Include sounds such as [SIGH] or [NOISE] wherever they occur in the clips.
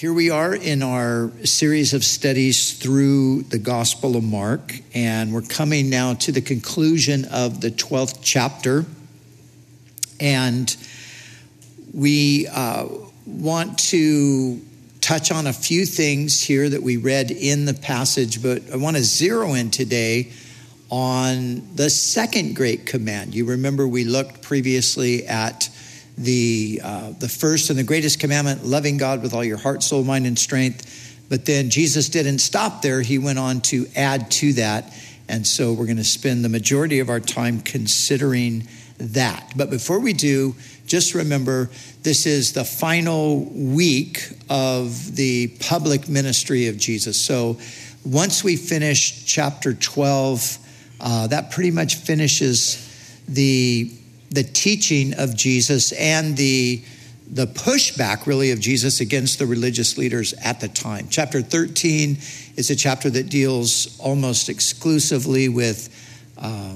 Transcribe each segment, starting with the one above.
Here we are in our series of studies through the Gospel of Mark, and we're coming now to the conclusion of the 12th chapter. And we uh, want to touch on a few things here that we read in the passage, but I want to zero in today on the second great command. You remember we looked previously at the, uh, the first and the greatest commandment, loving God with all your heart, soul, mind, and strength. But then Jesus didn't stop there. He went on to add to that. And so we're going to spend the majority of our time considering that. But before we do, just remember this is the final week of the public ministry of Jesus. So once we finish chapter 12, uh, that pretty much finishes the the teaching of Jesus and the the pushback really of Jesus against the religious leaders at the time. Chapter 13 is a chapter that deals almost exclusively with uh,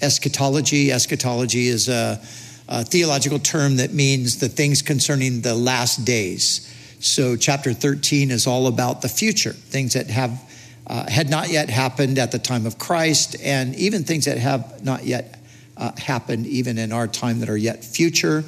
eschatology. Eschatology is a, a, theological term that means the things concerning the last days. So, chapter 13 is all about the future, things that have uh, had not yet happened at the time of Christ, and even things that have not yet uh, happen even in our time that are yet future,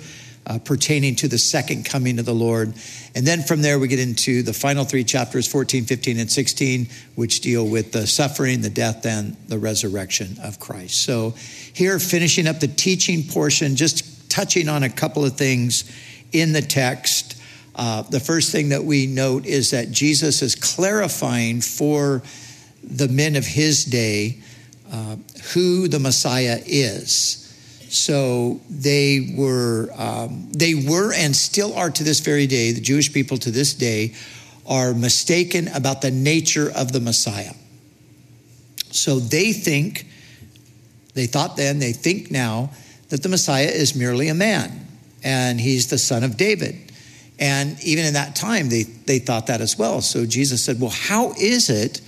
uh, pertaining to the second coming of the Lord. And then from there, we get into the final three chapters 14, 15, and 16, which deal with the suffering, the death, and the resurrection of Christ. So, here, finishing up the teaching portion, just touching on a couple of things in the text. Uh, the first thing that we note is that Jesus is clarifying for the men of his day uh, who the Messiah is. So they were, um, they were, and still are to this very day. The Jewish people to this day are mistaken about the nature of the Messiah. So they think, they thought then, they think now that the Messiah is merely a man, and he's the son of David. And even in that time, they, they thought that as well. So Jesus said, Well, how is it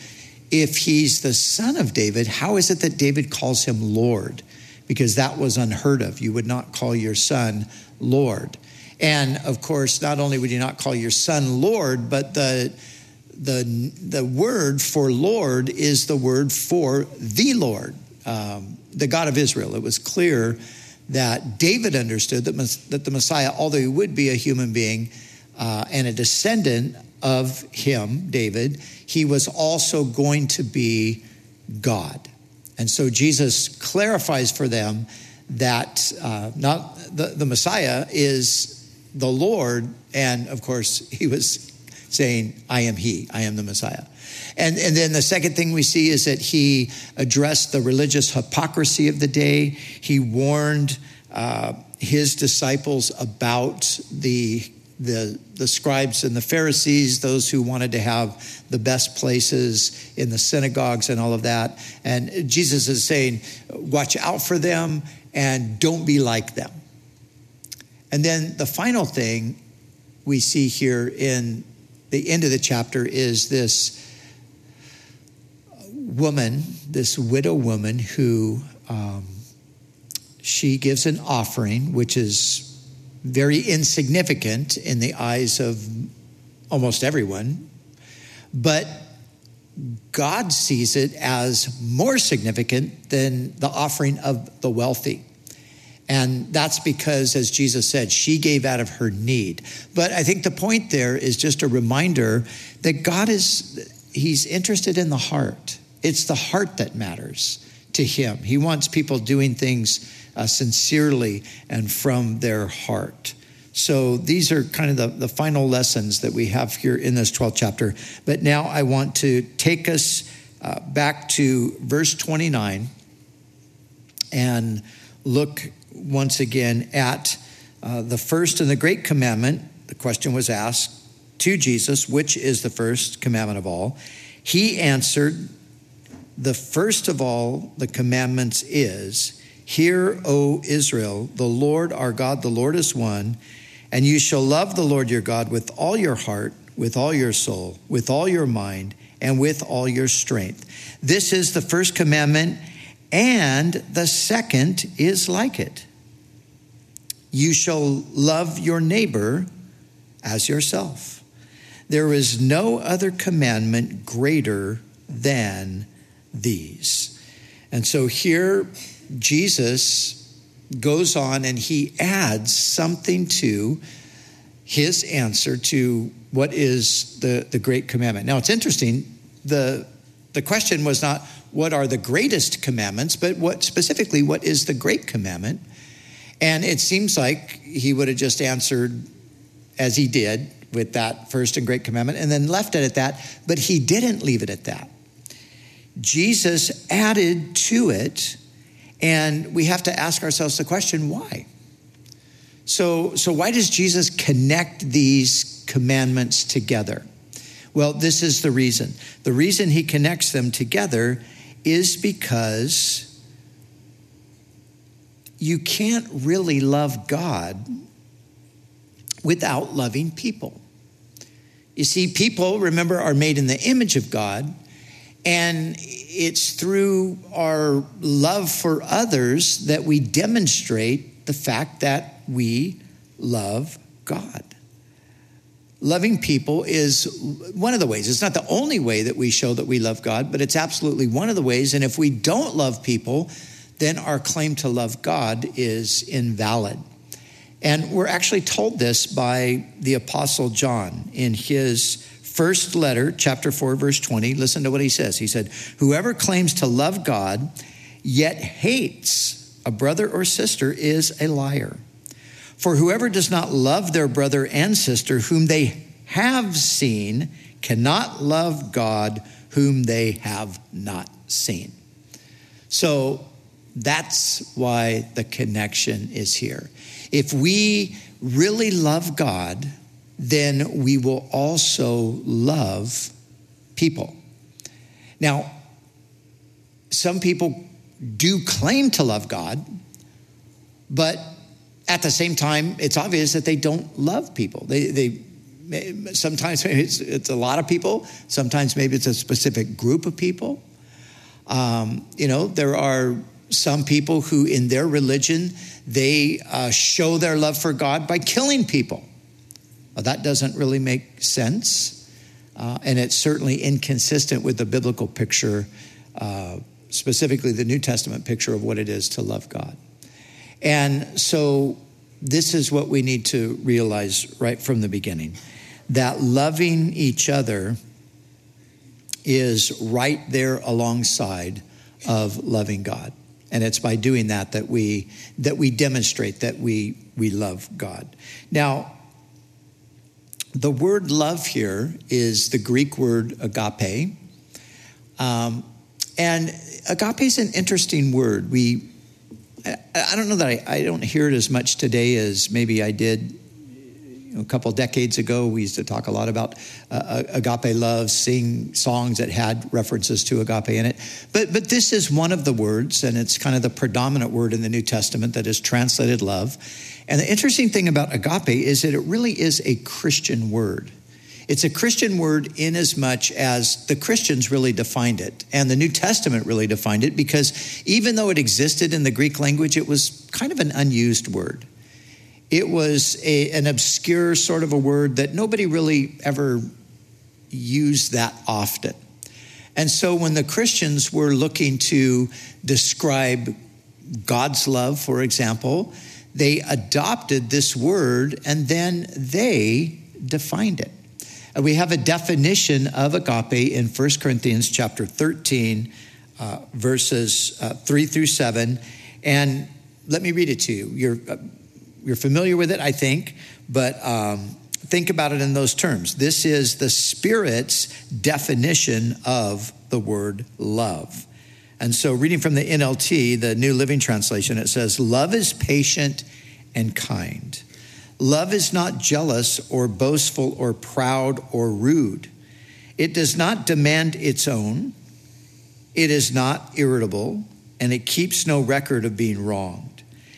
if he's the son of David, how is it that David calls him Lord? Because that was unheard of. You would not call your son Lord. And of course, not only would you not call your son Lord, but the the the word for Lord is the word for the Lord, um, the God of Israel. It was clear that David understood that, that the Messiah, although he would be a human being uh, and a descendant of him, David, he was also going to be God. And so Jesus clarifies for them that uh, not the, the Messiah is the Lord, and of course, he was saying, I am he, I am the Messiah. And, and then the second thing we see is that he addressed the religious hypocrisy of the day. He warned uh, his disciples about the the, the scribes and the Pharisees, those who wanted to have the best places in the synagogues and all of that. And Jesus is saying, watch out for them and don't be like them. And then the final thing we see here in the end of the chapter is this woman, this widow woman who um, she gives an offering, which is very insignificant in the eyes of almost everyone, but God sees it as more significant than the offering of the wealthy. And that's because, as Jesus said, she gave out of her need. But I think the point there is just a reminder that God is, He's interested in the heart. It's the heart that matters to Him. He wants people doing things uh, sincerely and from their heart. So these are kind of the, the final lessons that we have here in this 12th chapter. But now I want to take us uh, back to verse 29 and look once again at uh, the first and the great commandment. The question was asked to Jesus, which is the first commandment of all? He answered, The first of all the commandments is, Hear, O Israel, the Lord our God, the Lord is one, and you shall love the Lord your God with all your heart, with all your soul, with all your mind, and with all your strength. This is the first commandment, and the second is like it. You shall love your neighbor as yourself. There is no other commandment greater than these. And so here, Jesus goes on and he adds something to his answer to what is the, the great commandment. Now, it's interesting. The, the question was not what are the greatest commandments, but what specifically, what is the great commandment? And it seems like he would have just answered as he did with that first and great commandment and then left it at that, but he didn't leave it at that. Jesus added to it, and we have to ask ourselves the question why? So, so why does Jesus connect these commandments together? Well, this is the reason. The reason he connects them together is because you can't really love God without loving people. You see, people, remember, are made in the image of God, and it's through our love for others that we demonstrate the fact that we love God. Loving people is one of the ways. It's not the only way that we show that we love God, but it's absolutely one of the ways. And if we don't love people, then our claim to love God is invalid. And we're actually told this by the Apostle John in his first letter, chapter 4, verse 20. Listen to what he says. He said, Whoever claims to love God yet hates a brother or sister is a liar. For whoever does not love their brother and sister whom they have seen cannot love God whom they have not seen. So that's why the connection is here. If we really love God, then we will also love people. Now, some people do claim to love God, but at the same time, it's obvious that they don't love people. They, they sometimes [LAUGHS] it's, it's a lot of people. Sometimes maybe it's a specific group of people. Um, you know, there are some people who, in their religion, they uh, show their love for God by killing people. Well, that doesn't really make sense. Uh, and it's certainly inconsistent with the biblical picture, uh, specifically the New Testament picture of what it is to love God. And so, this is what we need to realize right from the beginning that loving each other is right there alongside of loving God. And it's by doing that that we that we demonstrate that we we love God. Now, the word love here is the Greek word agape. Um, and agape is an interesting word. We, I, I don't know that I, I, don't hear it as much today as maybe I did you know, a couple decades ago. We used to talk a lot about uh, agape love, sing songs that had references to agape in it. But, but this is one of the words, and it's kind of the predominant word in the New Testament that is translated love. And the interesting thing about agape is that it really is a Christian word. It's a Christian word in as much as the Christians really defined it and the New Testament really defined it because even though it existed in the Greek language, it was kind of an unused word. It was a, an obscure sort of a word that nobody really ever used that often. And so when the Christians were looking to describe God's love, for example, they adopted this word and then they defined it. And we have a definition of agape in 1 Corinthians chapter 13, uh, verses uh, 3 through 7. And let me read it to you. You're, uh, you're familiar with it, I think, but um, think about it in those terms. This is the Spirit's definition of the word love. And so, reading from the NLT, the New Living Translation, it says, Love is patient and kind. Love is not jealous or boastful or proud or rude. It does not demand its own. It is not irritable, and it keeps no record of being wronged.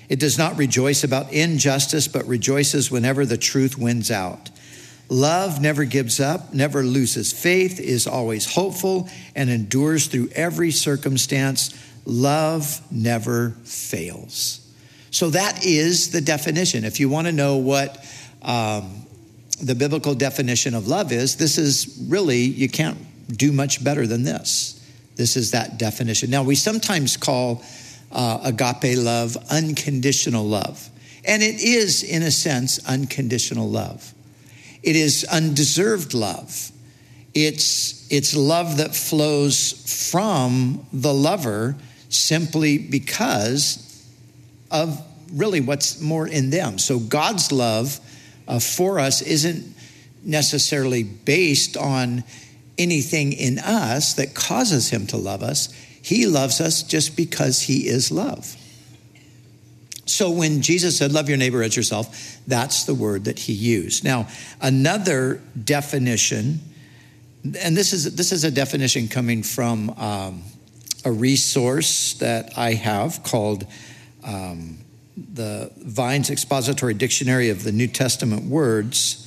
It does not rejoice about injustice, but rejoices whenever the truth wins out. Love never gives up, never loses faith, is always hopeful, and endures through every circumstance. Love never fails. So that is the definition. If you want to know what um, the biblical definition of love is this is really, you can't do much better than this. This is that definition. Now, we sometimes call uh, agape love unconditional love. And it is, in a sense, unconditional love. It is undeserved love. It's, it's love that flows from the lover simply because of really what's more in them. So God's love uh, for us isn't necessarily based on anything in us that causes him to love us. He loves us just because he is love. So when Jesus said, Love your neighbor as yourself, that's the word that he used. Now, another definition, and this is, this is a definition coming from um, a resource that I have called um, the Vine's Expository Dictionary of the New Testament Words,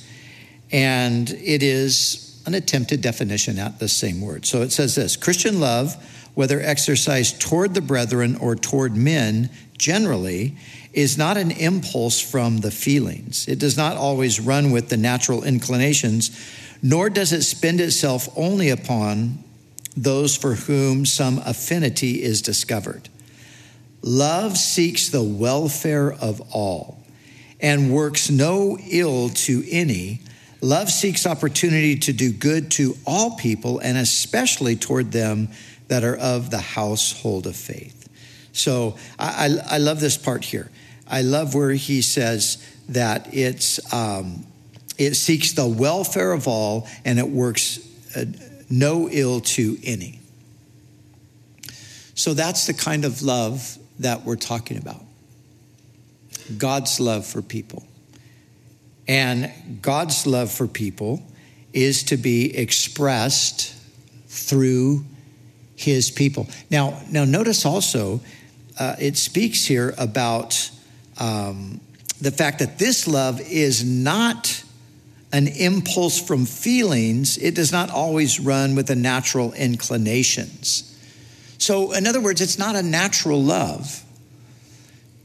and it is an attempted definition at the same word. So it says this Christian love, whether exercised toward the brethren or toward men generally, is not an impulse from the feelings. It does not always run with the natural inclinations, nor does it spend itself only upon those for whom some affinity is discovered. Love seeks the welfare of all and works no ill to any. Love seeks opportunity to do good to all people and especially toward them that are of the household of faith. So I, I, I love this part here. I love where he says that it's um, it seeks the welfare of all and it works uh, no ill to any. So that's the kind of love that we're talking about God's love for people. And God's love for people is to be expressed through his people. Now, now notice also, uh, it speaks here about um, the fact that this love is not an impulse from feelings, it does not always run with the natural inclinations. So, in other words, it's not a natural love.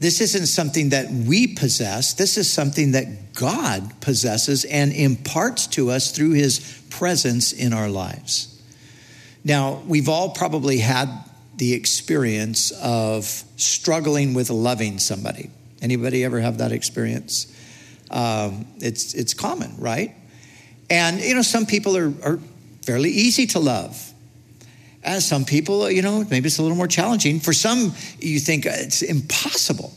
This isn't something that we possess. This is something that God possesses and imparts to us through his presence in our lives. Now, we've all probably had the experience of struggling with loving somebody. Anybody ever have that experience? Um, it's, it's common, right? And, you know, some people are, are fairly easy to love. As some people, you know, maybe it's a little more challenging. For some, you think it's impossible.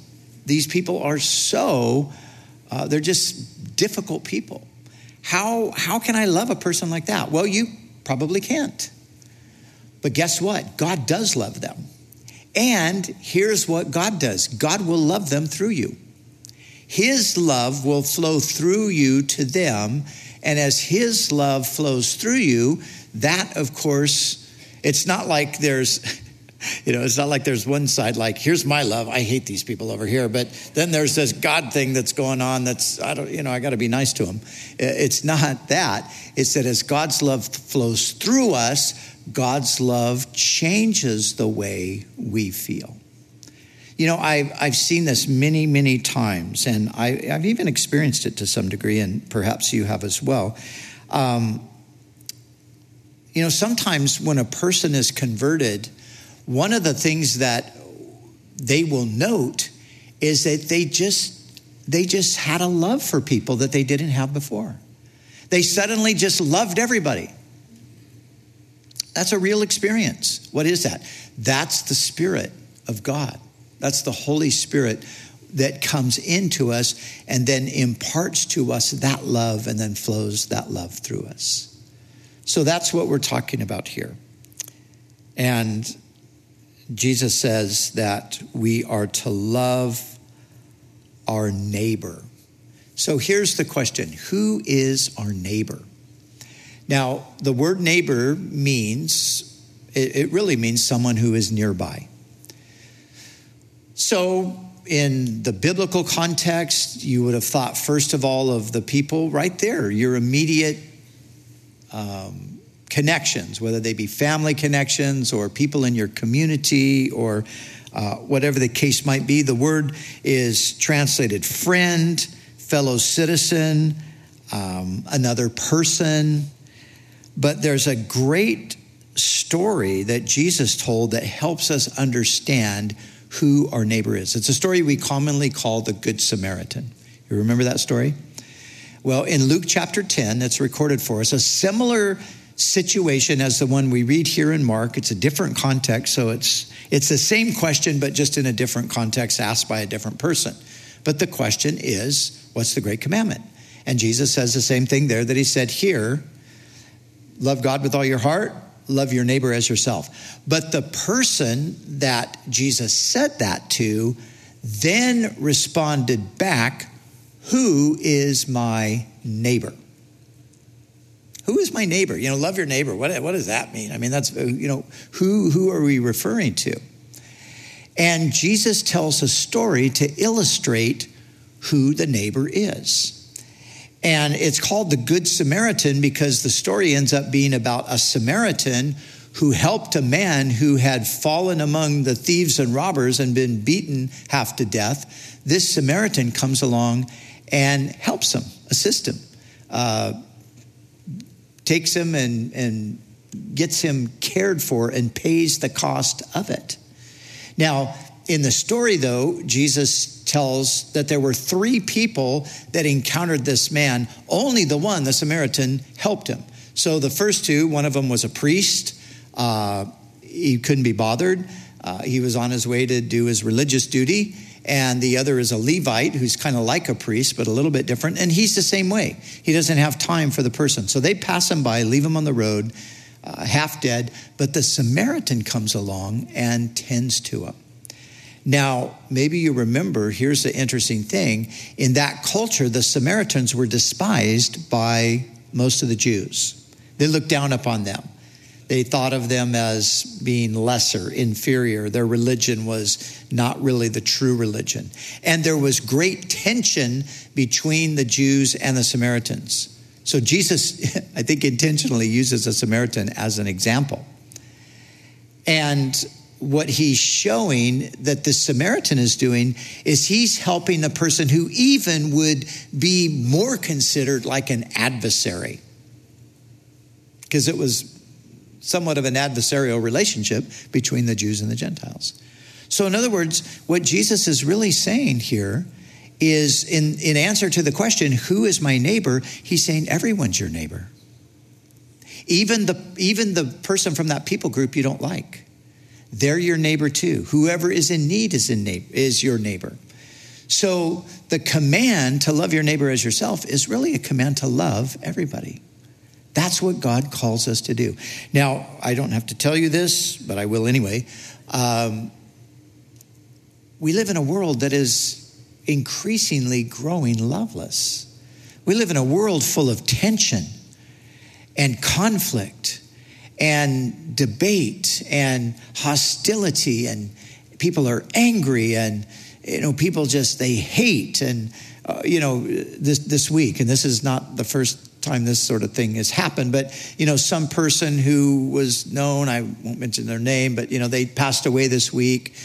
These people are so, uh, they're just difficult people. How, how can I love a person like that? Well, you probably can't. But guess what? God does love them. And here's what God does God will love them through you. His love will flow through you to them. And as His love flows through you, that, of course, it's not like there's, you know, it's not like there's one side like, here's my love. I hate these people over here. But then there's this God thing that's going on that's, I don't, you know, I got to be nice to them. It's not that. It's that as God's love flows through us, God's love changes the way we feel. You know, I've, I've seen this many, many times, and I, have even experienced it to some degree, and perhaps you have as well. Um, you know, sometimes when a person is converted, one of the things that they will note is that they just they just had a love for people that they didn't have before. They suddenly just loved everybody. That's a real experience. What is that? That's the Spirit of God. That's the Holy Spirit that comes into us and then imparts to us that love and then flows that love through us. So that's what we're talking about here. And Jesus says that we are to love our neighbor. So here's the question Who is our neighbor? Now, the word neighbor means, it, really means someone who is nearby. So, in the biblical context, you would have thought, first of all, of the people right there, your immediate um, connections, whether they be family connections or people in your community or uh, whatever the case might be. The word is translated friend, fellow citizen, um, another person. But there's a great story that Jesus told that helps us understand who our neighbor is. It's a story we commonly call the Good Samaritan. You remember that story? Well, in Luke chapter 10, that's recorded for us, a similar situation as the one we read here in Mark. It's a different context, so it's it's the same question, but just in a different context asked by a different person. But the question is, what's the great commandment? And Jesus says the same thing there that he said here love God with all your heart, love your neighbor as yourself. But the person that Jesus said that to then responded back, Who is my neighbor? Who is my neighbor? You know, love your neighbor. What, what does that mean? I mean, that's, you know, who, who are we referring to? And Jesus tells a story to illustrate who the neighbor is. And it's called the Good Samaritan because the story ends up being about a Samaritan who helped a man who had fallen among the thieves and robbers and been beaten half to death. This Samaritan comes along and helps him, assists him, uh, takes him and, and gets him cared for and pays the cost of it. Now, in the story, though, Jesus tells that there were three people that encountered this man. Only the one, the Samaritan, helped him. So the first two, one of them was a priest. Uh, he couldn't be bothered. Uh, he was on his way to do his religious duty and the other is a Levite who's kind of like a priest, but a little bit different. And he's the same way. He doesn't have time for the person. So they pass him by, leave him on the road, uh, half dead. But the Samaritan comes along and tends to him. Now, maybe you remember, here's the interesting thing. In that culture, the Samaritans were despised by most of the Jews, they looked down upon them. They thought of them as being lesser, inferior. Their religion was not really the true religion. And there was great tension between the Jews and the Samaritans. So Jesus, [LAUGHS] I think, intentionally uses a Samaritan as an example. And what he's showing that the Samaritan is doing is he's helping the person who even would be more considered like an adversary. Because it was somewhat of an adversarial relationship between the Jews and the Gentiles. So, in other words, what Jesus is really saying here is in, in answer to the question, Who is my neighbor? He's saying, Everyone's your neighbor. Even the, even the person from that people group you don't like. They're your neighbor too. Whoever is in need is, in na- is your neighbor. So the command to love your neighbor as yourself is really a command to love everybody. That's what God calls us to do. Now, I don't have to tell you this, but I will anyway. Um, we live in a world that is increasingly growing loveless. We live in a world full of tension and conflict and debate and hostility and people are angry and you know people just they hate and uh, you know this this week and this is not the first time this sort of thing has happened, but you know, some person who was known, I won't mention their name, but you know, they passed away this week.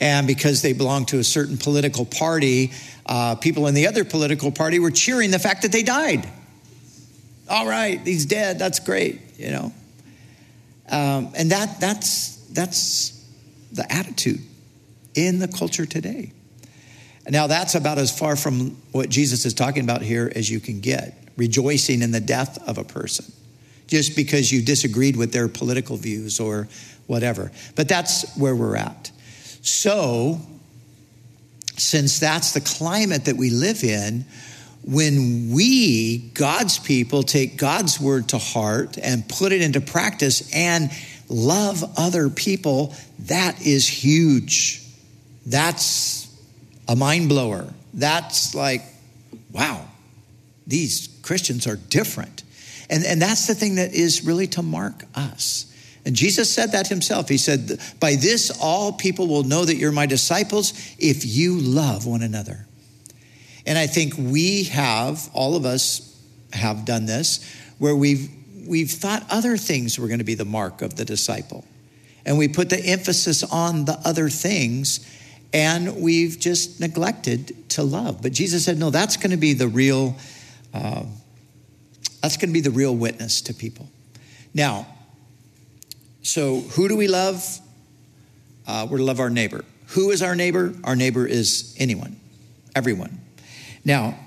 And because they belonged to a certain political party, uh, people in the other political party were cheering the fact that they died. All right, he's dead. That's great, you know. Um, and that that's that's the attitude in the culture today. Now that's about as far from what Jesus is talking about here as you can get rejoicing in the death of a person just because you disagreed with their political views or whatever. But that's where we're at. So, since that's the climate that we live in, when we, God's people, take God's word to heart and put it into practice and love other people, that is huge. That's a mind blower. That's like, wow, these Christians are different. And, and that's the thing that is really to mark us. And Jesus said that himself. He said, By this, all people will know that you're my disciples if you love one another. And I think we have, all of us have done this, where we've, we've thought other things were going to be the mark of the disciple. And we put the emphasis on the other things and we've just neglected to love. But Jesus said, No, that's going to be the real uh, That's going to be the real witness to people. Now, so who do we love? Uh, we're to love our neighbor. Who is our neighbor? Our neighbor is anyone, everyone. Now,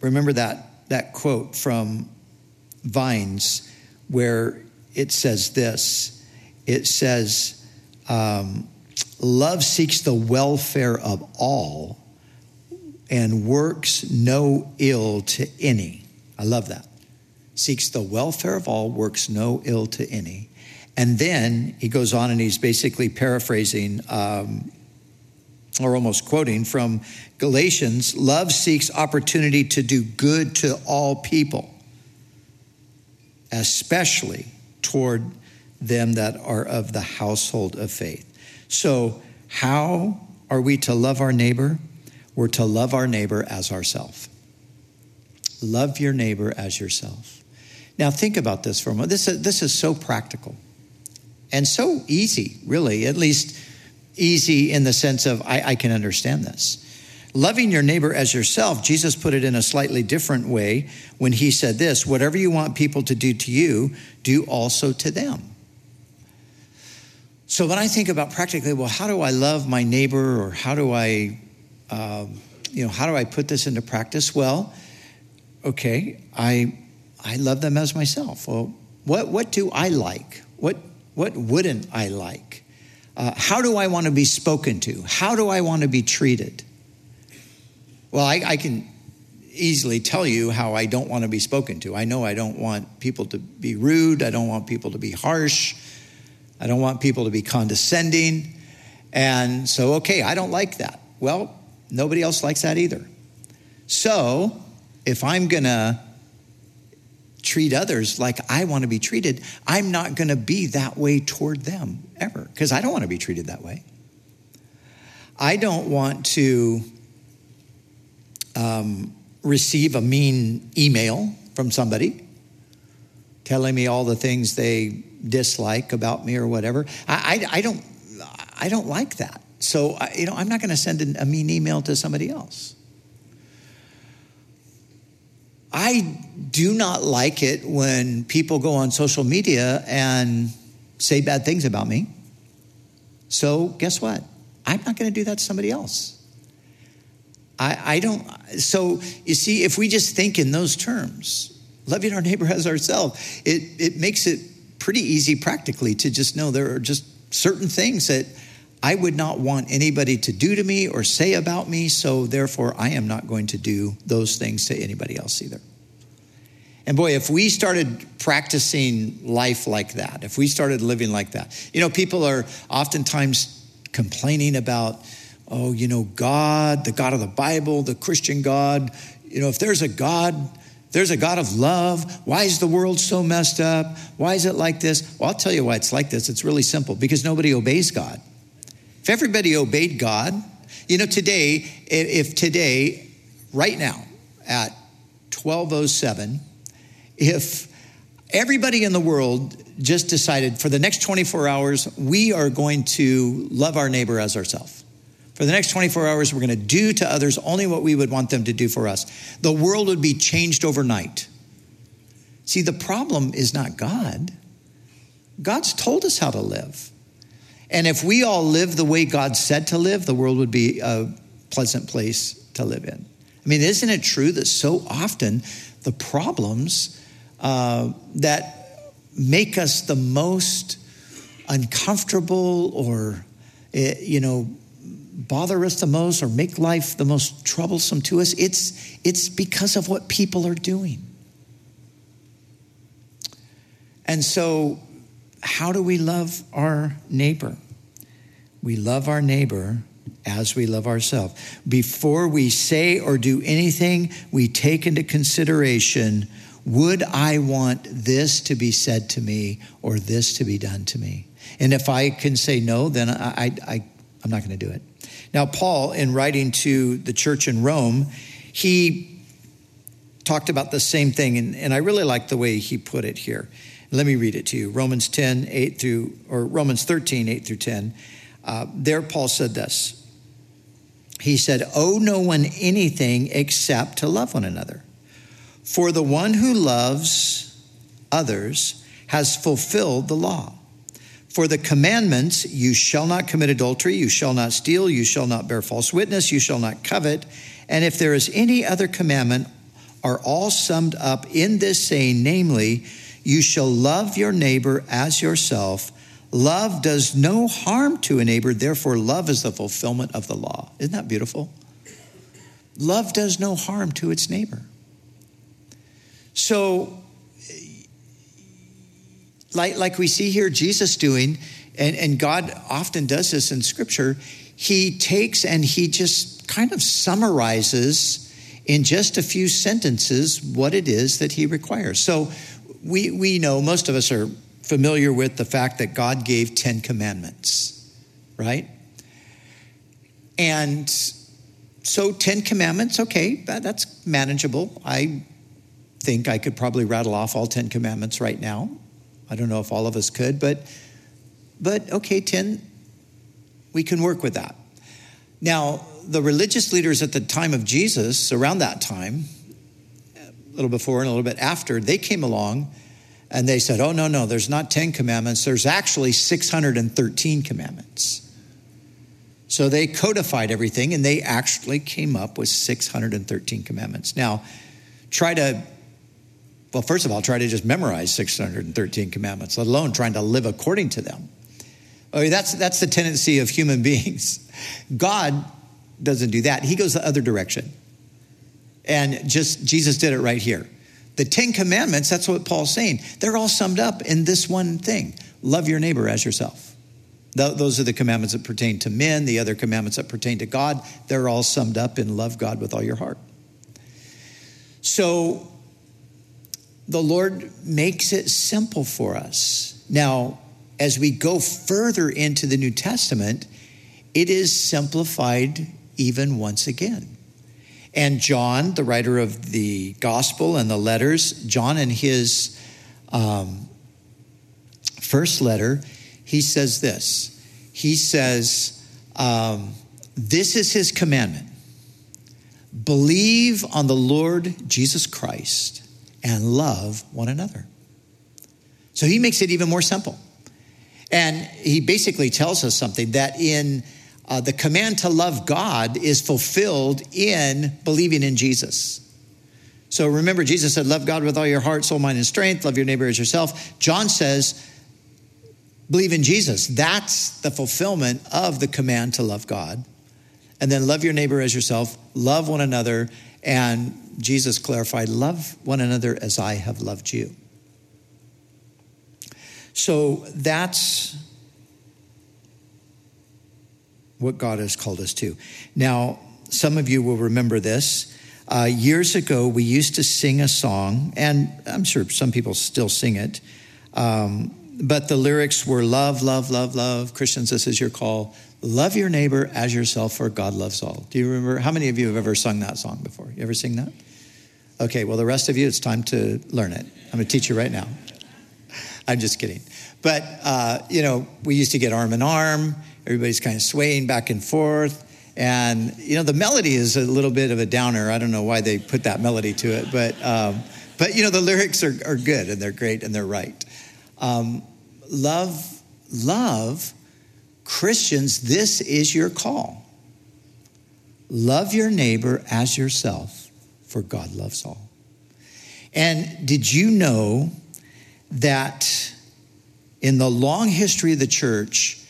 remember that, that quote from Vines where it says this it says, um, Love seeks the welfare of all and works no ill to any. I love that. Seeks the welfare of all, works no ill to any. And then he goes on and he's basically paraphrasing um, or almost quoting from Galatians love seeks opportunity to do good to all people, especially toward them that are of the household of faith. So, how are we to love our neighbor? We're to love our neighbor as ourself. Love your neighbor as yourself. Now, think about this for a moment. This is, this is so practical and so easy, really, at least easy in the sense of I, I can understand this. Loving your neighbor as yourself, Jesus put it in a slightly different way when he said this whatever you want people to do to you, do also to them. So when I think about practically, well, how do I love my neighbor or how do I, um, you know, how do I put this into practice? Well, okay, I, I love them as myself. Well, what, what do I like? What, what wouldn't I like? Uh, how do I want to be spoken to? How do I want to be treated? Well, I, I can easily tell you how I don't want to be spoken to. I know I don't want people to be rude. I don't want people to be harsh. I don't want people to be condescending. And so, okay, I don't like that. Well, nobody else likes that either. So, if I'm going to treat others like I want to be treated, I'm not going to be that way toward them ever because I don't want to be treated that way. I don't want to um, receive a mean email from somebody telling me all the things they dislike about me or whatever. I, I, I don't, I don't like that. So, you know, I'm not going to send a mean email to somebody else. I do not like it when people go on social media and say bad things about me. So, guess what? I'm not going to do that to somebody else. I, I don't, so you see, if we just think in those terms, loving our neighbor as ourselves, it, it makes it pretty easy practically to just know there are just certain things that I would not want anybody to do to me or say about me, so therefore I am not going to do those things to anybody else either. And boy, if we started practicing life like that, if we started living like that, you know, people are oftentimes complaining about, oh, you know, God, the God of the Bible, the Christian God, you know, if there's a God, there's a God of love. Why is the world so messed up? Why is it like this? Well, I'll tell you why it's like this. It's really simple because nobody obeys God. If everybody obeyed God, you know, today, if today, right now, at 1207, if everybody in the world just decided for the next 24 hours, we are going to love our neighbor as ourselves. For the next 24 hours, we're going to do to others only what we would want them to do for us. The world would be changed overnight. See, the problem is not God. God's told us how to live. And if we all live the way God said to live, the world would be a pleasant place to live in. I mean, isn't it true that so often the problems uh, that make us the most uncomfortable or, eh, you know, bother us the most or make life the most troublesome to us, it's, it's because of what people are doing. And so, how do we love our neighbor? We love our neighbor as we love ourselves. Before we say or do anything, we take into consideration would I want this to be said to me or this to be done to me? And if I can say no, then I, I, I'm not going to do it. Now, Paul, in writing to the church in Rome, he talked about the same thing, and, and I really like the way he put it here. Let me read it to you Romans 10, 8 through, or Romans 13, 8 through 10. Uh, there, Paul said this he said, Owe no one anything except to love one another. For the one who loves others has fulfilled the law. For the commandments, you shall not commit adultery, you shall not steal, you shall not bear false witness, you shall not covet. And if there is any other commandment, are all summed up in this saying, namely, you shall love your neighbor as yourself. Love does no harm to a neighbor, therefore, love is the fulfillment of the law. Isn't that beautiful? Love does no harm to its neighbor. So, like, like we see here Jesus doing, and, and God often does this in Scripture, he takes and he just kind of summarizes in just a few sentences what it is that he requires. So, we, we know, most of us are familiar with the fact that God gave 10 commandments, right? And so 10 commandments, okay, that's manageable. I think I could probably rattle off all 10 commandments right now. I don't know if all of us could, but but okay, 10 we can work with that. Now, the religious leaders at the time of Jesus, around that time, a little before and a little bit after, they came along and they said, Oh, no, no, there's not 10 commandments, there's actually 613 commandments. So they codified everything and they actually came up with 613 commandments. Now, try to, well, first of all, try to just memorize 613 commandments, let alone trying to live according to them. Oh, that's, that's the tendency of human [LAUGHS] beings. God doesn't do that, He goes the other direction. And just Jesus did it right here. The Ten Commandments, that's what Paul's saying, they're all summed up in this one thing love your neighbor as yourself. Those are the commandments that pertain to men, the other commandments that pertain to God. They're all summed up in love God with all your heart. So the Lord makes it simple for us. Now, as we go further into the New Testament, it is simplified even once again. And John, the writer of the gospel and the letters, John in his um, first letter, he says this. He says, um, This is his commandment believe on the Lord Jesus Christ and love one another. So he makes it even more simple. And he basically tells us something that in uh, the command to love God is fulfilled in believing in Jesus. So remember, Jesus said, Love God with all your heart, soul, mind, and strength. Love your neighbor as yourself. John says, Believe in Jesus. That's the fulfillment of the command to love God. And then love your neighbor as yourself, love one another. And Jesus clarified, Love one another as I have loved you. So that's what God has called us to. Now, some of you will remember this. Uh, years ago, we used to sing a song, and I'm sure some people still sing it. Um, but the lyrics were love, love, love, love. Christians, this is your call. Love your neighbor as yourself, for God loves all. Do you remember? How many of you have ever sung that song before? You ever sing that? Okay, well, the rest of you, it's time to learn it. I'm going to teach you right now. [LAUGHS] I'm just kidding. But, uh, you know, we used to get arm in arm Everybody's kind of swaying back and forth. And, you know, the melody is a little bit of a downer. I don't know why they put that melody to it, but, um, but you know, the lyrics are, are good and they're great and they're right. Um, love, love, Christians, this is your call. Love your neighbor as yourself, for God loves all. And did you know that in the long history of the church,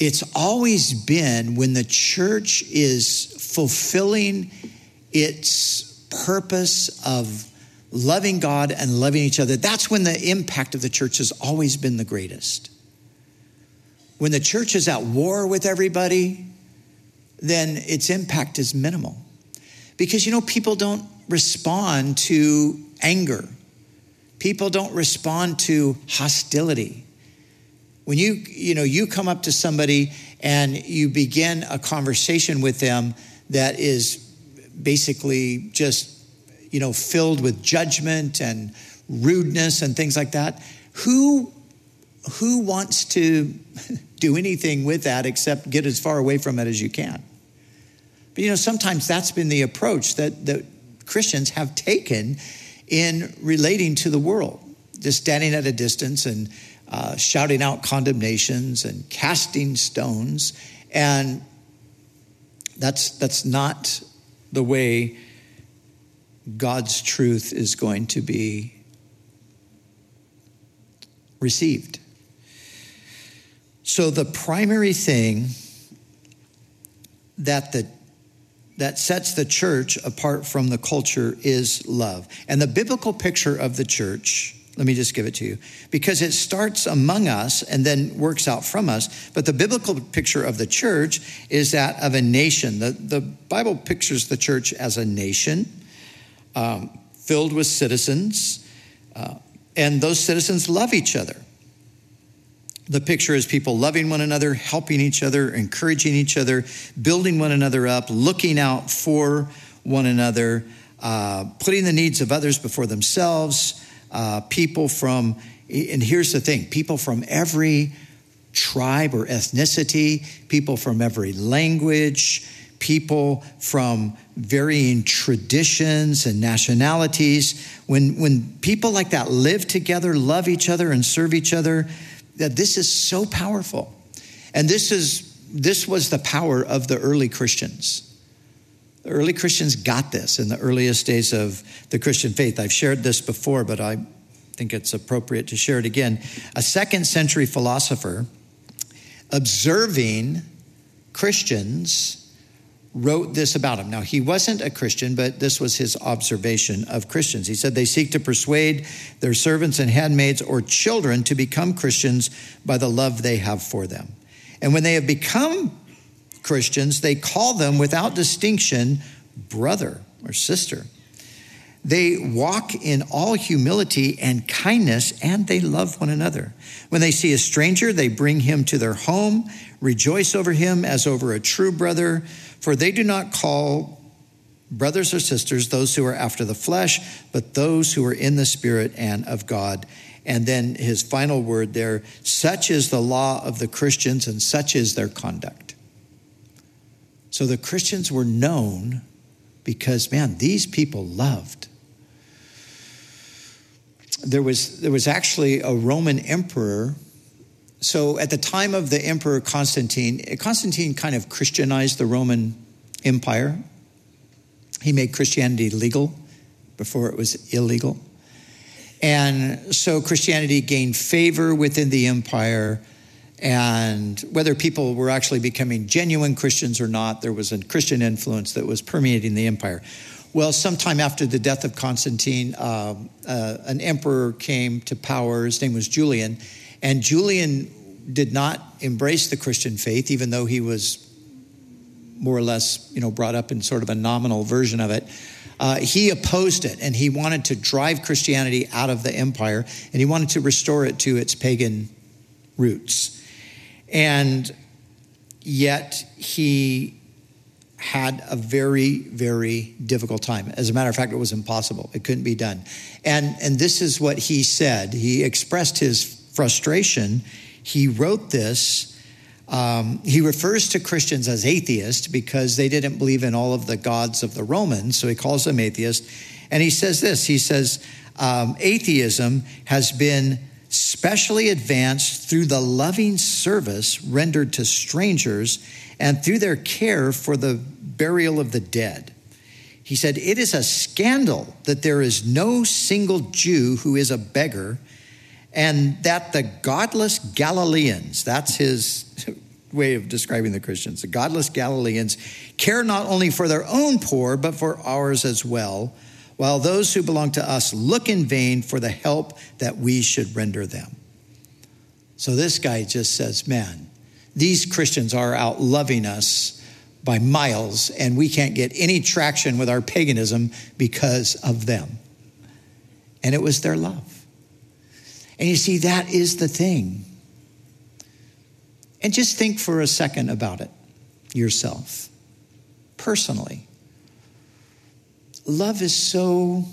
it's always been when the church is fulfilling its purpose of loving God and loving each other, that's when the impact of the church has always been the greatest. When the church is at war with everybody, then its impact is minimal. Because, you know, people don't respond to anger, people don't respond to hostility. When you, you know, you come up to somebody and you begin a conversation with them that is basically just, you know, filled with judgment and rudeness and things like that, who who wants to [LAUGHS] do anything with that except get as far away from it as you can? But you know, sometimes that's been the approach that, that Christians have taken in relating to the world, just standing at a distance and uh, shouting out condemnations and casting stones. And that's, that's not the way God's truth is going to be received. So, the primary thing that the that sets the church apart from the culture is love. And the biblical picture of the church, let me just give it to you, because it starts among us and then works out from us. But the biblical picture of the church is that of a nation. The, the Bible pictures the church as a nation um, filled with citizens, uh, and those citizens love each other. The picture is people loving one another, helping each other, encouraging each other, building one another up, looking out for one another, uh, putting the needs of others before themselves. Uh, people from, and here's the thing people from every tribe or ethnicity, people from every language, people from varying traditions and nationalities. When, when people like that live together, love each other, and serve each other, that this is so powerful. And this is this was the power of the early Christians. The early Christians got this in the earliest days of the Christian faith. I've shared this before, but I think it's appropriate to share it again. A second century philosopher observing Christians wrote this about him. Now, he wasn't a Christian, but this was his observation of Christians. He said they seek to persuade their servants and handmaids or children to become Christians by the love they have for them. And when they have become Christians, they call them without distinction brother or sister. They walk in all humility and kindness, and they love one another. When they see a stranger, they bring him to their home, rejoice over him as over a true brother. For they do not call brothers or sisters those who are after the flesh, but those who are in the spirit and of God. And then his final word there such is the law of the Christians, and such is their conduct. So the Christians were known because, man, these people loved. There was, there was actually a Roman emperor so at the time of the Emperor Constantine, Constantine kind of Christianized the Roman Empire. He made Christianity legal before it was illegal. And so Christianity gained favor within the empire. And whether people were actually becoming genuine Christians or not, there was a Christian influence that was permeating the empire. Well, sometime after the death of Constantine, uh, uh, an emperor came to power. His name was Julian and Julian did not embrace the Christian faith, even though he was more or less, you know, brought up in sort of a nominal version of it. Uh, he opposed it and he wanted to drive Christianity out of the empire and he wanted to restore it to its pagan roots. And yet he had a very, very difficult time. As a matter of fact, it was impossible. It couldn't be done. And, and this is what he said. He expressed his frustration, he wrote this. Um, he refers to Christians as atheists because they didn't believe in all of the gods of the Romans, so he calls them atheists. And he says this he says, um, atheism has been specially advanced through the loving service rendered to strangers and through their care for the burial of the dead. He said, It is a scandal that there is no single Jew who is a beggar and that the godless Galileans, that's his [LAUGHS] way of describing the Christians, the godless Galileans care not only for their own poor, but for ours as well, while those who belong to us look in vain for the help that we should render them. So this guy just says, man, these Christians are out loving us by miles, and we can't get any traction with our paganism because of them. And it was their love. And you see, that is the thing. And just think for a second about it yourself, personally. Love is so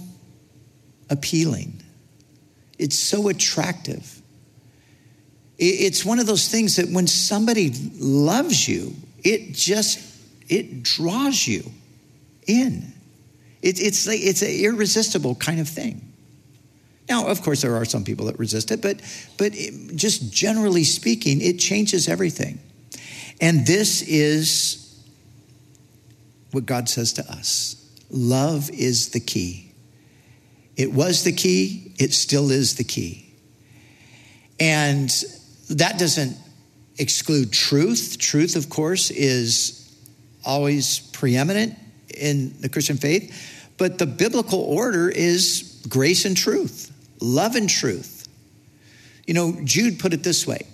appealing, it's so attractive. It's one of those things that when somebody loves you, it just it draws you in. It, it's like, it's an irresistible kind of thing. Now, of course, there are some people that resist it, but, but it, just generally speaking, it changes everything. And this is what God says to us love is the key. It was the key, it still is the key. And that doesn't exclude truth. Truth, of course, is always preeminent in the Christian faith, but the biblical order is grace and truth, love and truth. You know, Jude put it this way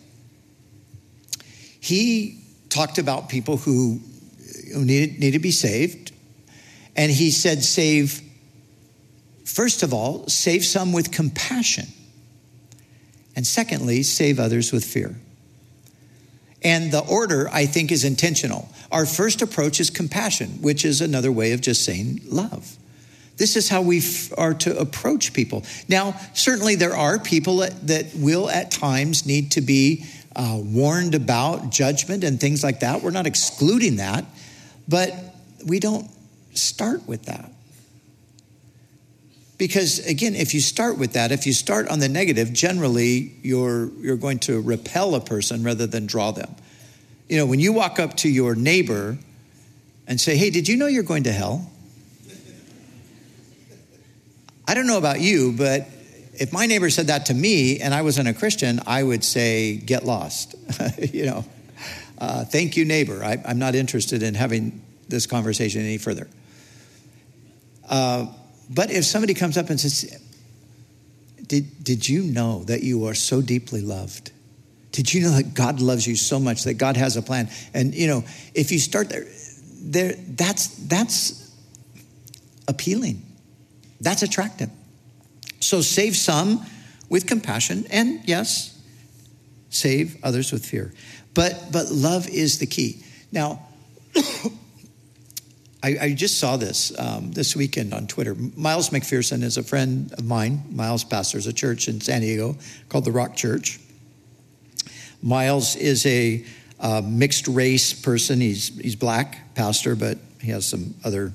he talked about people who, who needed, to be saved, and he said, save, first of all, save some with compassion. And secondly, save others with fear. And the order, I think, is intentional. Our first approach is compassion, which is another way of just saying love. This is how we f- are to approach people. Now, certainly there are people that, that will at times need to be uh, warned about judgment and things like that. We're not excluding that, but we don't start with that. Because again, if you start with that, if you start on the negative, generally you're, you're going to repel a person rather than draw them. You know, when you walk up to your neighbor and say, Hey, did you know you're going to hell? I don't know about you, but if my neighbor said that to me and I wasn't a Christian, I would say, Get lost. [LAUGHS] you know, uh, thank you, neighbor. I, am not interested in having this conversation any further. Uh, but if somebody comes up and says, did, did you know that you are so deeply loved? Did you know that God loves you so much, that God has a plan? And, you know, if you start there, there that's, that's appealing. That's attractive. So save some with compassion, and yes, save others with fear. But, but love is the key. Now, [COUGHS] I, I just saw this um, this weekend on Twitter. Miles McPherson is a friend of mine. Miles pastors a church in San Diego called the Rock Church. Miles is a uh, mixed race person. He's he's black pastor, but he has some other,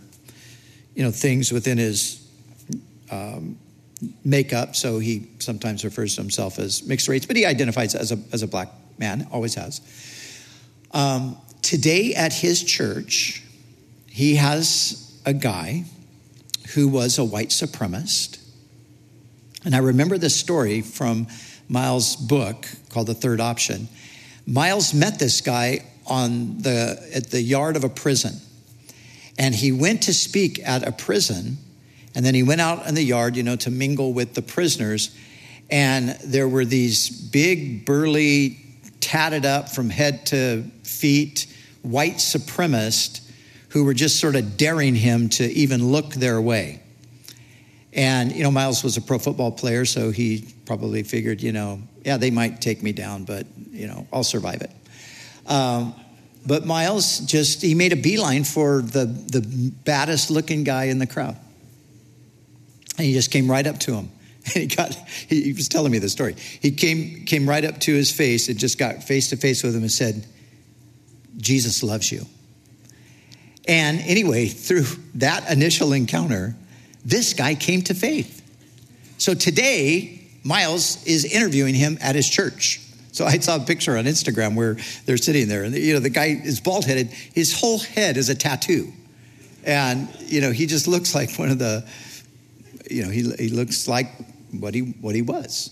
you know, things within his um, makeup. So he sometimes refers to himself as mixed race, but he identifies as a as a black man. Always has. Um, today at his church, he has a guy who was a white supremacist. And I remember this story from Miles' book called The Third Option. Miles met this guy on the, at the yard of a prison. And he went to speak at a prison. And then he went out in the yard, you know, to mingle with the prisoners. And there were these big, burly, tatted up from head to feet, white supremacists who were just sort of daring him to even look their way. And, you know, Miles was a pro football player, so he probably figured, you know, yeah, they might take me down, but, you know, I'll survive it. Um, but Miles just, he made a beeline for the, the baddest looking guy in the crowd. And he just came right up to him. And [LAUGHS] he got, he, he was telling me the story. He came, came right up to his face and just got face to face with him and said, Jesus loves you. And anyway, through that initial encounter, this guy came to faith. So today, Miles is interviewing him at his church. So I saw a picture on Instagram where they're sitting there, and you know the guy is bald headed. His whole head is a tattoo, and you know he just looks like one of the, you know he he looks like what he what he was,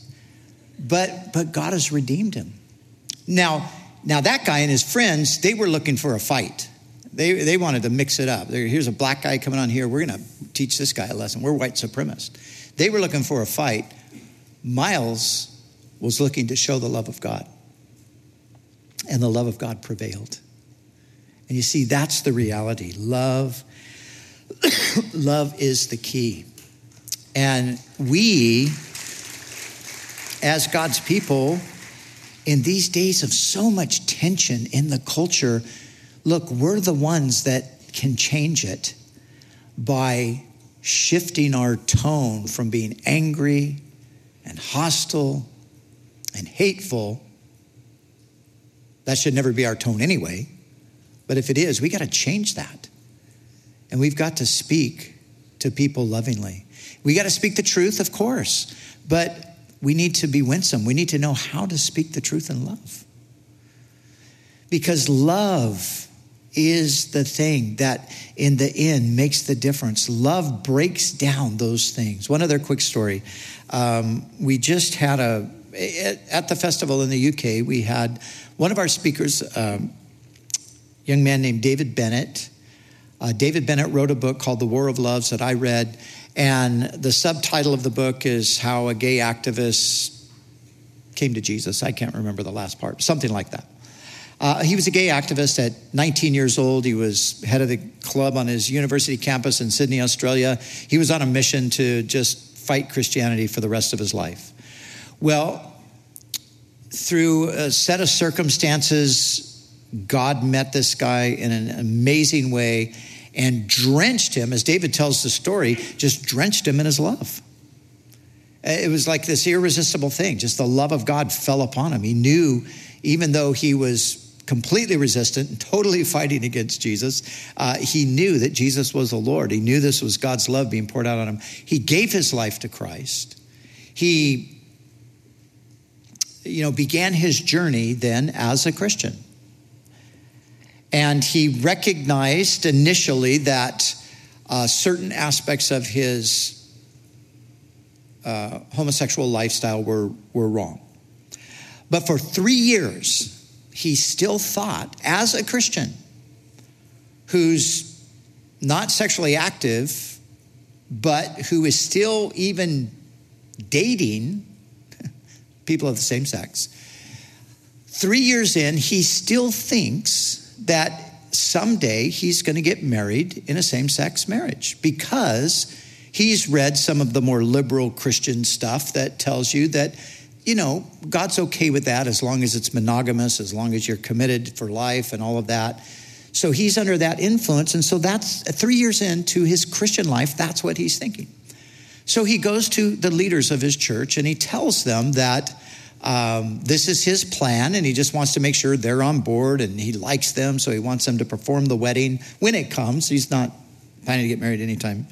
but but God has redeemed him. Now now that guy and his friends they were looking for a fight. They, they wanted to mix it up. Here's a black guy coming on here. We're going to teach this guy a lesson. We're white supremacists. They were looking for a fight. Miles was looking to show the love of God. And the love of God prevailed. And you see, that's the reality. Love, [COUGHS] love is the key. And we, as God's people, in these days of so much tension in the culture, Look, we're the ones that can change it by shifting our tone from being angry and hostile and hateful. That should never be our tone anyway. But if it is, we got to change that. And we've got to speak to people lovingly. We got to speak the truth, of course, but we need to be winsome. We need to know how to speak the truth in love. Because love is the thing that in the end makes the difference. Love breaks down those things. One other quick story. Um, we just had a, at the festival in the UK, we had one of our speakers, um, young man named David Bennett. Uh, David Bennett wrote a book called The War of Loves that I read, and the subtitle of the book is How a Gay Activist Came to Jesus. I can't remember the last part, something like that. Uh, he was a gay activist at 19 years old. He was head of the club on his university campus in Sydney, Australia. He was on a mission to just fight Christianity for the rest of his life. Well, through a set of circumstances, God met this guy in an amazing way and drenched him, as David tells the story, just drenched him in his love. It was like this irresistible thing. Just the love of God fell upon him. He knew, even though he was completely resistant and totally [LAUGHS] fighting against Jesus, uh, he knew that Jesus was the Lord. He knew this was God's love being poured out on him. He gave his life to Christ. He, you know, began his journey then as a Christian. And he recognized initially that uh, certain aspects of his uh, homosexual lifestyle were, were wrong. But for three years, he still thought, as a Christian who's not sexually active, but who is still even dating [LAUGHS] people of the same sex, three years in, he still thinks that someday he's going to get married in a same sex marriage because he's read some of the more liberal Christian stuff that tells you that, you know, God's okay with that as long as it's monogamous, as long as you're committed for life and all of that. So he's under that influence. And so that's three years into his Christian life, that's what he's thinking. So he goes to the leaders of his church and he tells them that um, this is his plan, and he just wants to make sure they're on board and he likes them, so he wants them to perform the wedding when it comes. He's not planning to get married anytime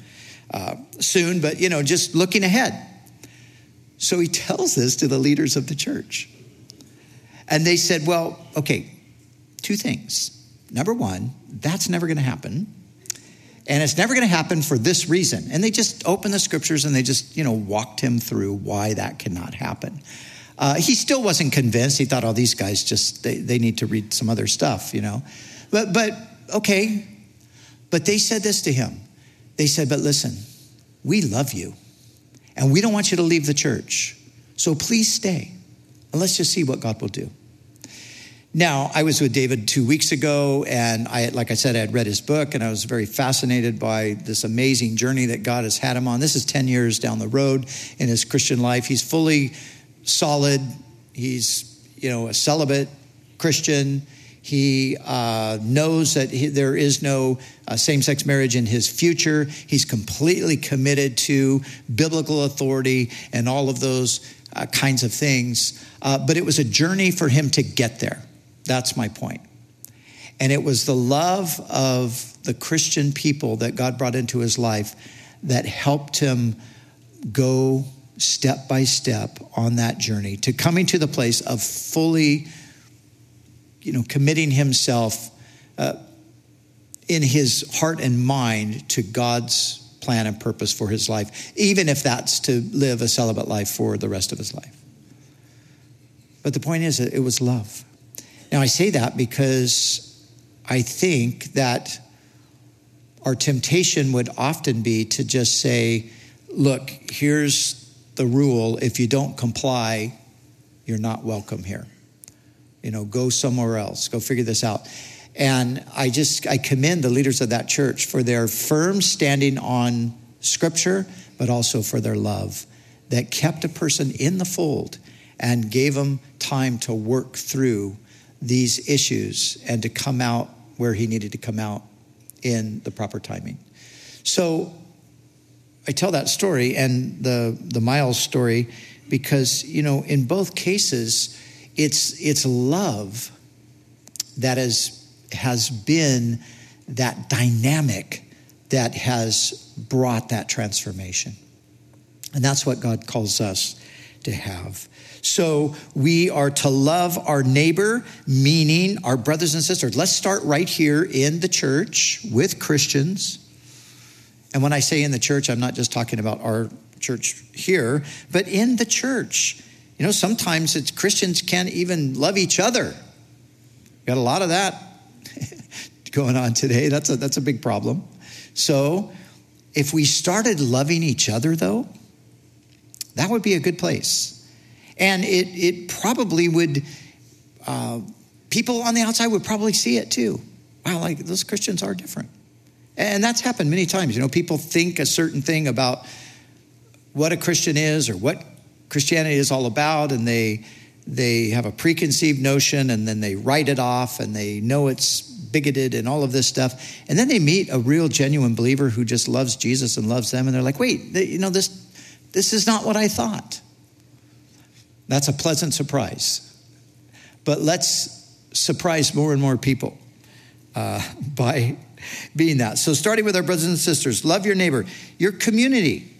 uh, soon, but you know, just looking ahead. So he tells this to the leaders of the church. And they said, Well, okay, two things. Number one, that's never going to happen. And it's never going to happen for this reason. And they just opened the scriptures and they just, you know, walked him through why that cannot happen. Uh, he still wasn't convinced. He thought, oh, these guys just, they, they need to read some other stuff, you know. But, but, okay. But they said this to him. They said, but listen, we love you and we don't want you to leave the church. So please stay and let's just see what God will do. Now, I was with David two weeks ago, and I, like I said, I had read his book, and I was very fascinated by this amazing journey that God has had him on. This is 10 years down the road in his Christian life. He's fully solid. He's, you know, a celibate Christian. He uh, knows that he, there is no uh, same sex marriage in his future. He's completely committed to biblical authority and all of those uh, kinds of things. Uh, but it was a journey for him to get there. That's my point. And it was the love of the Christian people that God brought into his life that helped him go step by step on that journey to coming to the place of fully, you know, committing himself uh, in his heart and mind to God's plan and purpose for his life, even if that's to live a celibate life for the rest of his life. But the point is, it was love. Now, I say that because I think that our temptation would often be to just say, look, here's the rule if you don't comply, you're not welcome here. You know, go somewhere else, go figure this out. And I just, I commend the leaders of that church for their firm standing on scripture, but also for their love that kept a person in the fold and gave them time to work through these issues and to come out where he needed to come out in the proper timing. So I tell that story and the the Miles story because you know in both cases it's it's love that has has been that dynamic that has brought that transformation. And that's what God calls us to have. So we are to love our neighbor, meaning our brothers and sisters. Let's start right here in the church with Christians. And when I say in the church, I'm not just talking about our church here, but in the church. You know, sometimes it's Christians can't even love each other. Got a lot of that [LAUGHS] going on today. That's a, that's a big problem. So, if we started loving each other, though, that would be a good place. And it, it probably would, uh, people on the outside would probably see it too. Wow, like those Christians are different. And that's happened many times. You know, people think a certain thing about what a Christian is or what Christianity is all about, and they they have a preconceived notion and then they write it off and they know it's bigoted and all of this stuff. And then they meet a real genuine believer who just loves Jesus and loves them and they're like, "Wait, you know this this is not what I thought." That's a pleasant surprise. But let's surprise more and more people uh, [LAUGHS] by being that. So, starting with our brothers and sisters, love your neighbor, your community,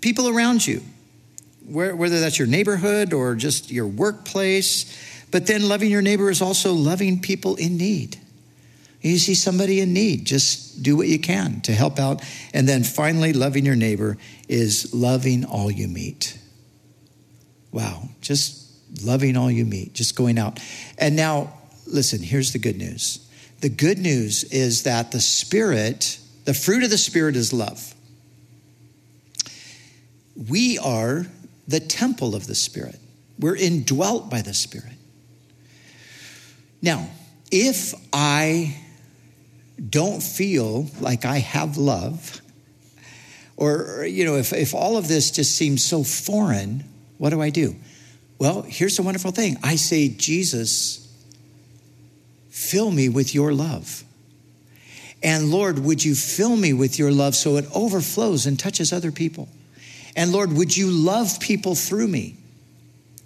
people around you, whether that's your neighborhood or just your workplace. But then loving your neighbor is also loving people in need. You see somebody in need, just do what you can to help out. And then finally, loving your neighbor is loving all you meet. Wow, just loving all you meet, just going out. And now, listen, here's the good news the good news is that the Spirit, the fruit of the Spirit is love. We are the temple of the Spirit, we're indwelt by the Spirit. Now, if I don't feel like I have love, or, you know, if, if all of this just seems so foreign, what do I do? Well, here's the wonderful thing I say, Jesus, fill me with your love. And Lord, would you fill me with your love so it overflows and touches other people? And Lord, would you love people through me?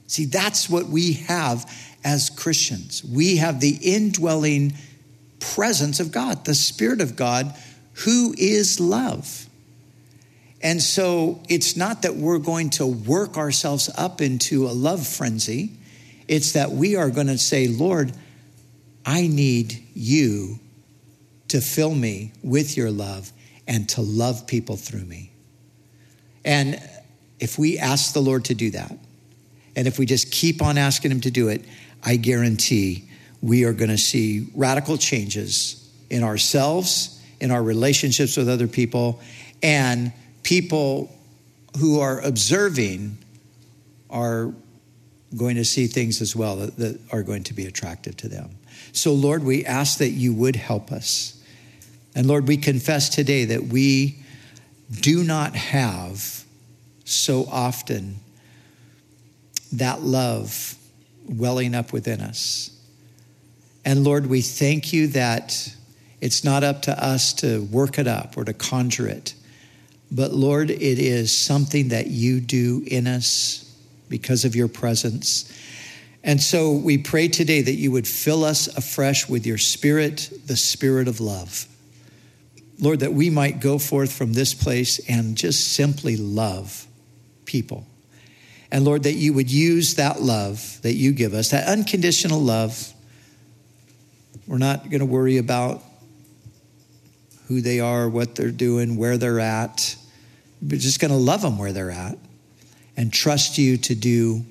See, that's what we have as Christians. We have the indwelling presence of God, the Spirit of God, who is love. And so it's not that we're going to work ourselves up into a love frenzy, it's that we are going to say, Lord, I need you to fill me with your love and to love people through me. And if we ask the Lord to do that, and if we just keep on asking Him to do it, I guarantee we are going to see radical changes in ourselves, in our relationships with other people, and people who are observing are going to see things as well that, that are going to be attractive to them. So, Lord, we ask that you would help us. And Lord, we confess today that we do not have so often that love welling up within us. And Lord, we thank you that it's not up to us to work it up or to conjure it. But Lord, it is something that you do in us because of your presence. And so we pray today that you would fill us afresh with your spirit, the spirit of love. Lord, that we might go forth from this place and just simply love people. And Lord, that you would use that love that you give us, that unconditional love. We're not going to worry about who they are, what they're doing, where they're at. We're just going to love them where they're at and trust you to do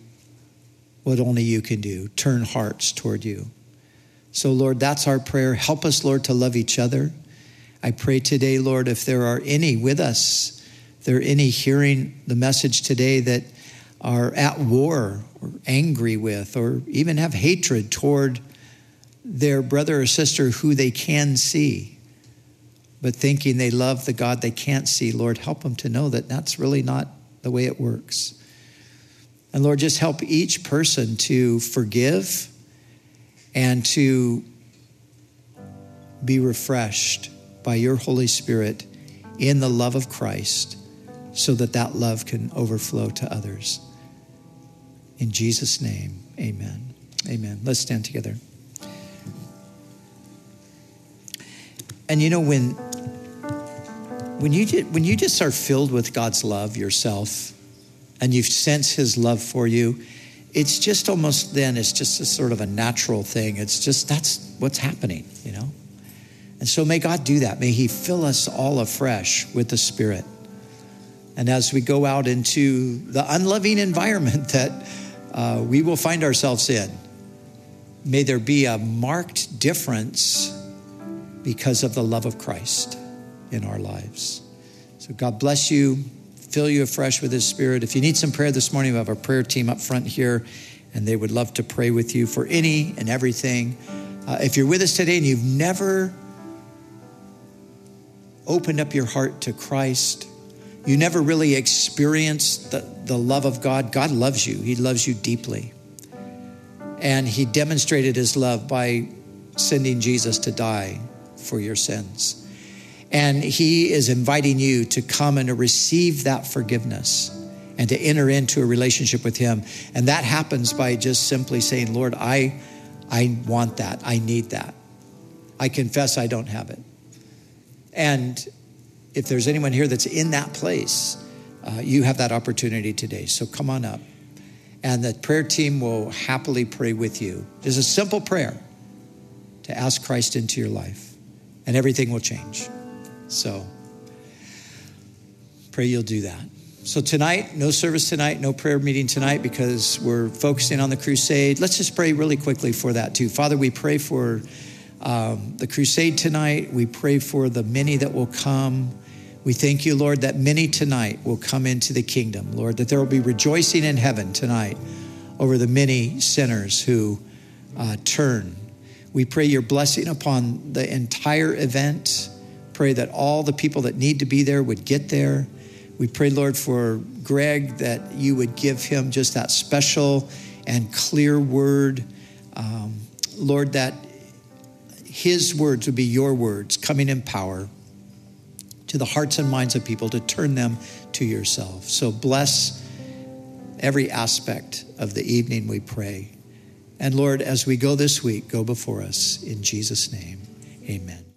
what only you can do turn hearts toward you. So, Lord, that's our prayer. Help us, Lord, to love each other. I pray today, Lord, if there are any with us, if there are any hearing the message today that are at war or angry with or even have hatred toward their brother or sister who they can see, but thinking they love the God they can't see, Lord, help them to know that that's really not the way it works. And Lord, just help each person to forgive and to be refreshed by your Holy Spirit in the love of Christ so that that love can overflow to others. In Jesus' name, amen. Amen. Let's stand together. And you know, when when you just, when you just are filled with God's love yourself, and you sense His love for you, it's just almost then it's just a sort of a natural thing. It's just that's what's happening, you know. And so may God do that. May He fill us all afresh with the Spirit. And as we go out into the unloving environment [LAUGHS] that uh, we will find ourselves in, may there be a marked difference because of the love of Christ in our lives. So God bless you, fill you afresh with His Spirit. If you need some prayer this morning, we have our prayer team up front here, and they would love to pray with you for any and everything. Uh, if you're with us today and you've never opened up your heart to Christ, you never really experienced the, the love of God, God loves you. He loves you deeply. And He demonstrated His love by sending Jesus to die for your sins. And He is inviting you to come and to receive that forgiveness and to enter into a relationship with Him. And that happens by just simply saying, Lord, I, I want that. I need that. I confess I don't have it. And if there's anyone here that's in that place, uh, you have that opportunity today. So come on up. And the prayer team will happily pray with you. There's a simple prayer to ask Christ into your life, and everything will change. So pray you'll do that. So tonight, no service tonight, no prayer meeting tonight because we're focusing on the crusade. Let's just pray really quickly for that too. Father, we pray for um, the crusade tonight. We pray for the many that will come. We thank you, Lord, that many tonight will come into the kingdom, Lord, that there will be rejoicing in heaven tonight over the many sinners who uh, turn. We pray your blessing upon the entire event. Pray that all the people that need to be there would get there. We pray, Lord, for Greg that you would give him just that special and clear word. Um, Lord, that his words would be your words coming in power to the hearts and minds of people to turn them to yourself. So bless every aspect of the evening, we pray. And Lord, as we go this week, go before us. In Jesus' name, amen.